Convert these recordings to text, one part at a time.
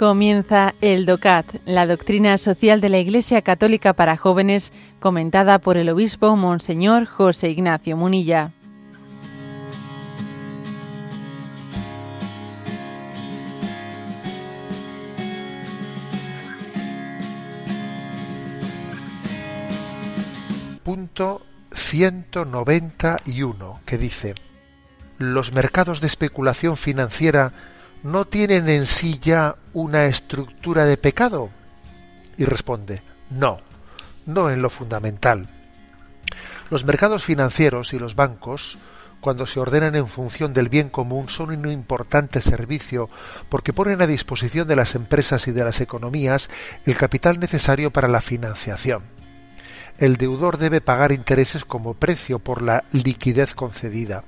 Comienza el DOCAT, la doctrina social de la Iglesia Católica para jóvenes, comentada por el obispo Monseñor José Ignacio Munilla. Punto 191, que dice, los mercados de especulación financiera no tienen en sí ya una estructura de pecado? Y responde, no, no en lo fundamental. Los mercados financieros y los bancos, cuando se ordenan en función del bien común, son un importante servicio porque ponen a disposición de las empresas y de las economías el capital necesario para la financiación. El deudor debe pagar intereses como precio por la liquidez concedida.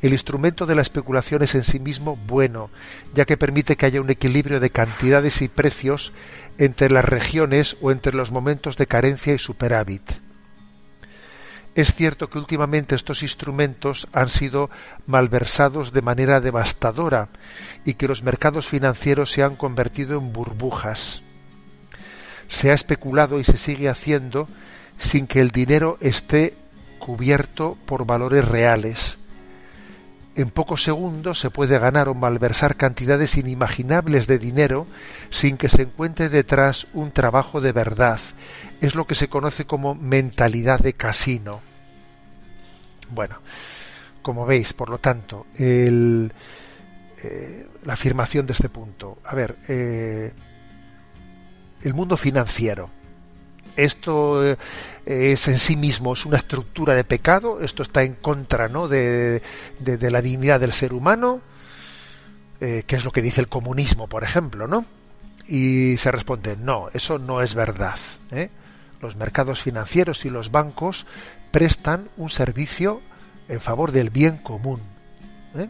El instrumento de la especulación es en sí mismo bueno, ya que permite que haya un equilibrio de cantidades y precios entre las regiones o entre los momentos de carencia y superávit. Es cierto que últimamente estos instrumentos han sido malversados de manera devastadora y que los mercados financieros se han convertido en burbujas. Se ha especulado y se sigue haciendo sin que el dinero esté cubierto por valores reales en pocos segundos se puede ganar o malversar cantidades inimaginables de dinero sin que se encuentre detrás un trabajo de verdad. Es lo que se conoce como mentalidad de casino. Bueno, como veis, por lo tanto, eh, la afirmación de este punto. A ver, eh, el mundo financiero esto eh, es en sí mismo es una estructura de pecado, esto está en contra ¿no? de, la dignidad del ser humano, eh, que es lo que dice el comunismo, por ejemplo, ¿no? Y se responde, no, eso no es verdad. ¿eh? Los mercados financieros y los bancos prestan un servicio en favor del bien común. ¿eh?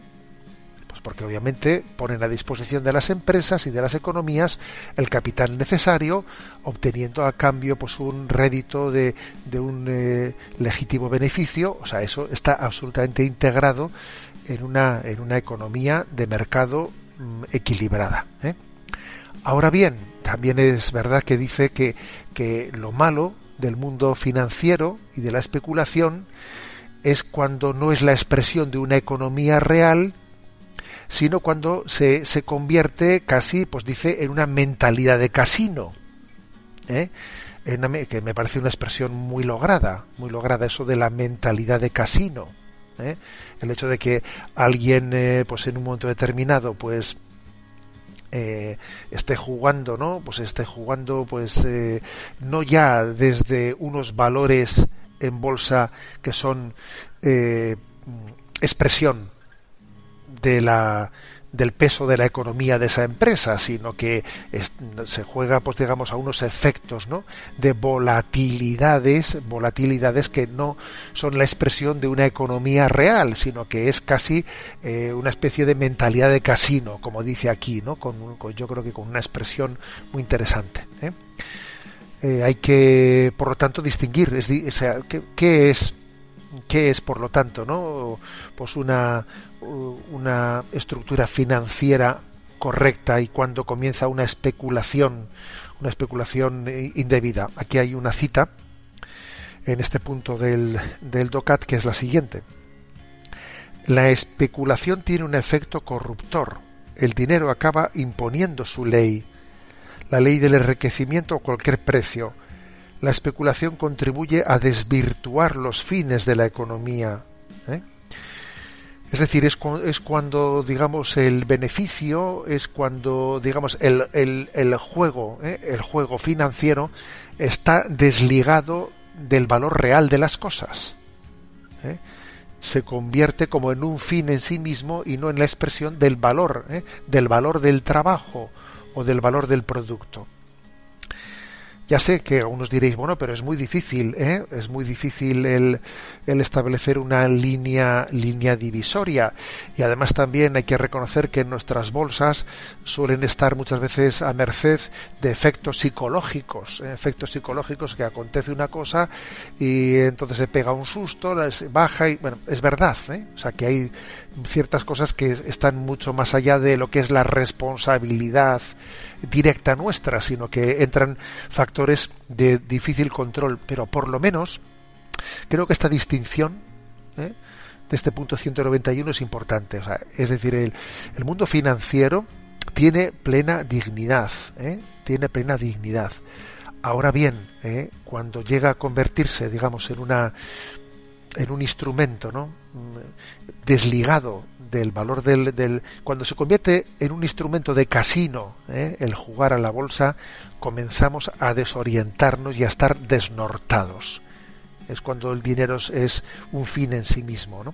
Pues porque obviamente ponen a disposición de las empresas y de las economías el capital necesario, obteniendo a cambio pues un rédito de, un eh, legítimo beneficio, o sea, eso está absolutamente integrado en una, en una economía de mercado mm, equilibrada. ¿eh? Ahora bien, también es verdad que dice que, que lo malo del mundo financiero y de la especulación es cuando no es la expresión de una economía real, sino cuando se, se convierte casi, pues dice, en una mentalidad de casino. ¿eh? que me parece una expresión muy lograda, muy lograda eso de la mentalidad de casino. ¿eh? El hecho de que alguien, eh, pues en un momento determinado, pues esté jugando, ¿no? Pues esté jugando, pues no ya desde unos valores en bolsa que son expresión del peso de la economía de esa empresa, sino que se juega, pues digamos, a unos efectos, ¿no? De volatilidades, volatilidades que no son la expresión de una economía real, sino que es casi eh, una especie de mentalidad de casino, como dice aquí, ¿no? Con, yo creo que con una expresión muy interesante. ¿eh? Eh, hay que, por lo tanto, distinguir, es, sea, ¿qué, es qué es, por lo tanto, no? Pues una una estructura financiera correcta y cuando comienza una especulación, una especulación indebida. Aquí hay una cita en este punto del, del DOCAT que es la siguiente. La especulación tiene un efecto corruptor. El dinero acaba imponiendo su ley, la ley del enriquecimiento a cualquier precio. La especulación contribuye a desvirtuar los fines de la economía. ¿eh? Es decir, es, es, cuando, digamos, el beneficio, es cuando, digamos, el, el, juego, ¿eh? el juego financiero está desligado del valor real de las cosas. ¿eh? Se convierte como en un fin en sí mismo y no en la expresión del valor, ¿eh? del valor del trabajo o del valor del producto. Ya sé que algunos diréis, bueno, pero es muy difícil, ¿eh? es muy difícil el, el, establecer una línea, línea divisoria. Y además también hay que reconocer que nuestras bolsas suelen estar muchas veces a merced de efectos psicológicos, ¿eh? efectos psicológicos que acontece una cosa y entonces se pega un susto, baja y bueno, es verdad, ¿eh? o sea que hay ciertas cosas que están mucho más allá de lo que es la responsabilidad directa nuestra, sino que entran factores de difícil control. Pero por lo menos creo que esta distinción ¿eh? de este punto 191 es importante. es decir, el, el, mundo financiero tiene plena dignidad, ¿eh? tiene plena dignidad. Ahora bien, ¿eh? cuando llega a convertirse, digamos, en una en un instrumento, ¿no? desligado del valor del, del, cuando se convierte en un instrumento de casino ¿eh? el jugar a la bolsa comenzamos a desorientarnos y a estar desnortados es cuando el dinero es un fin en sí mismo ¿no?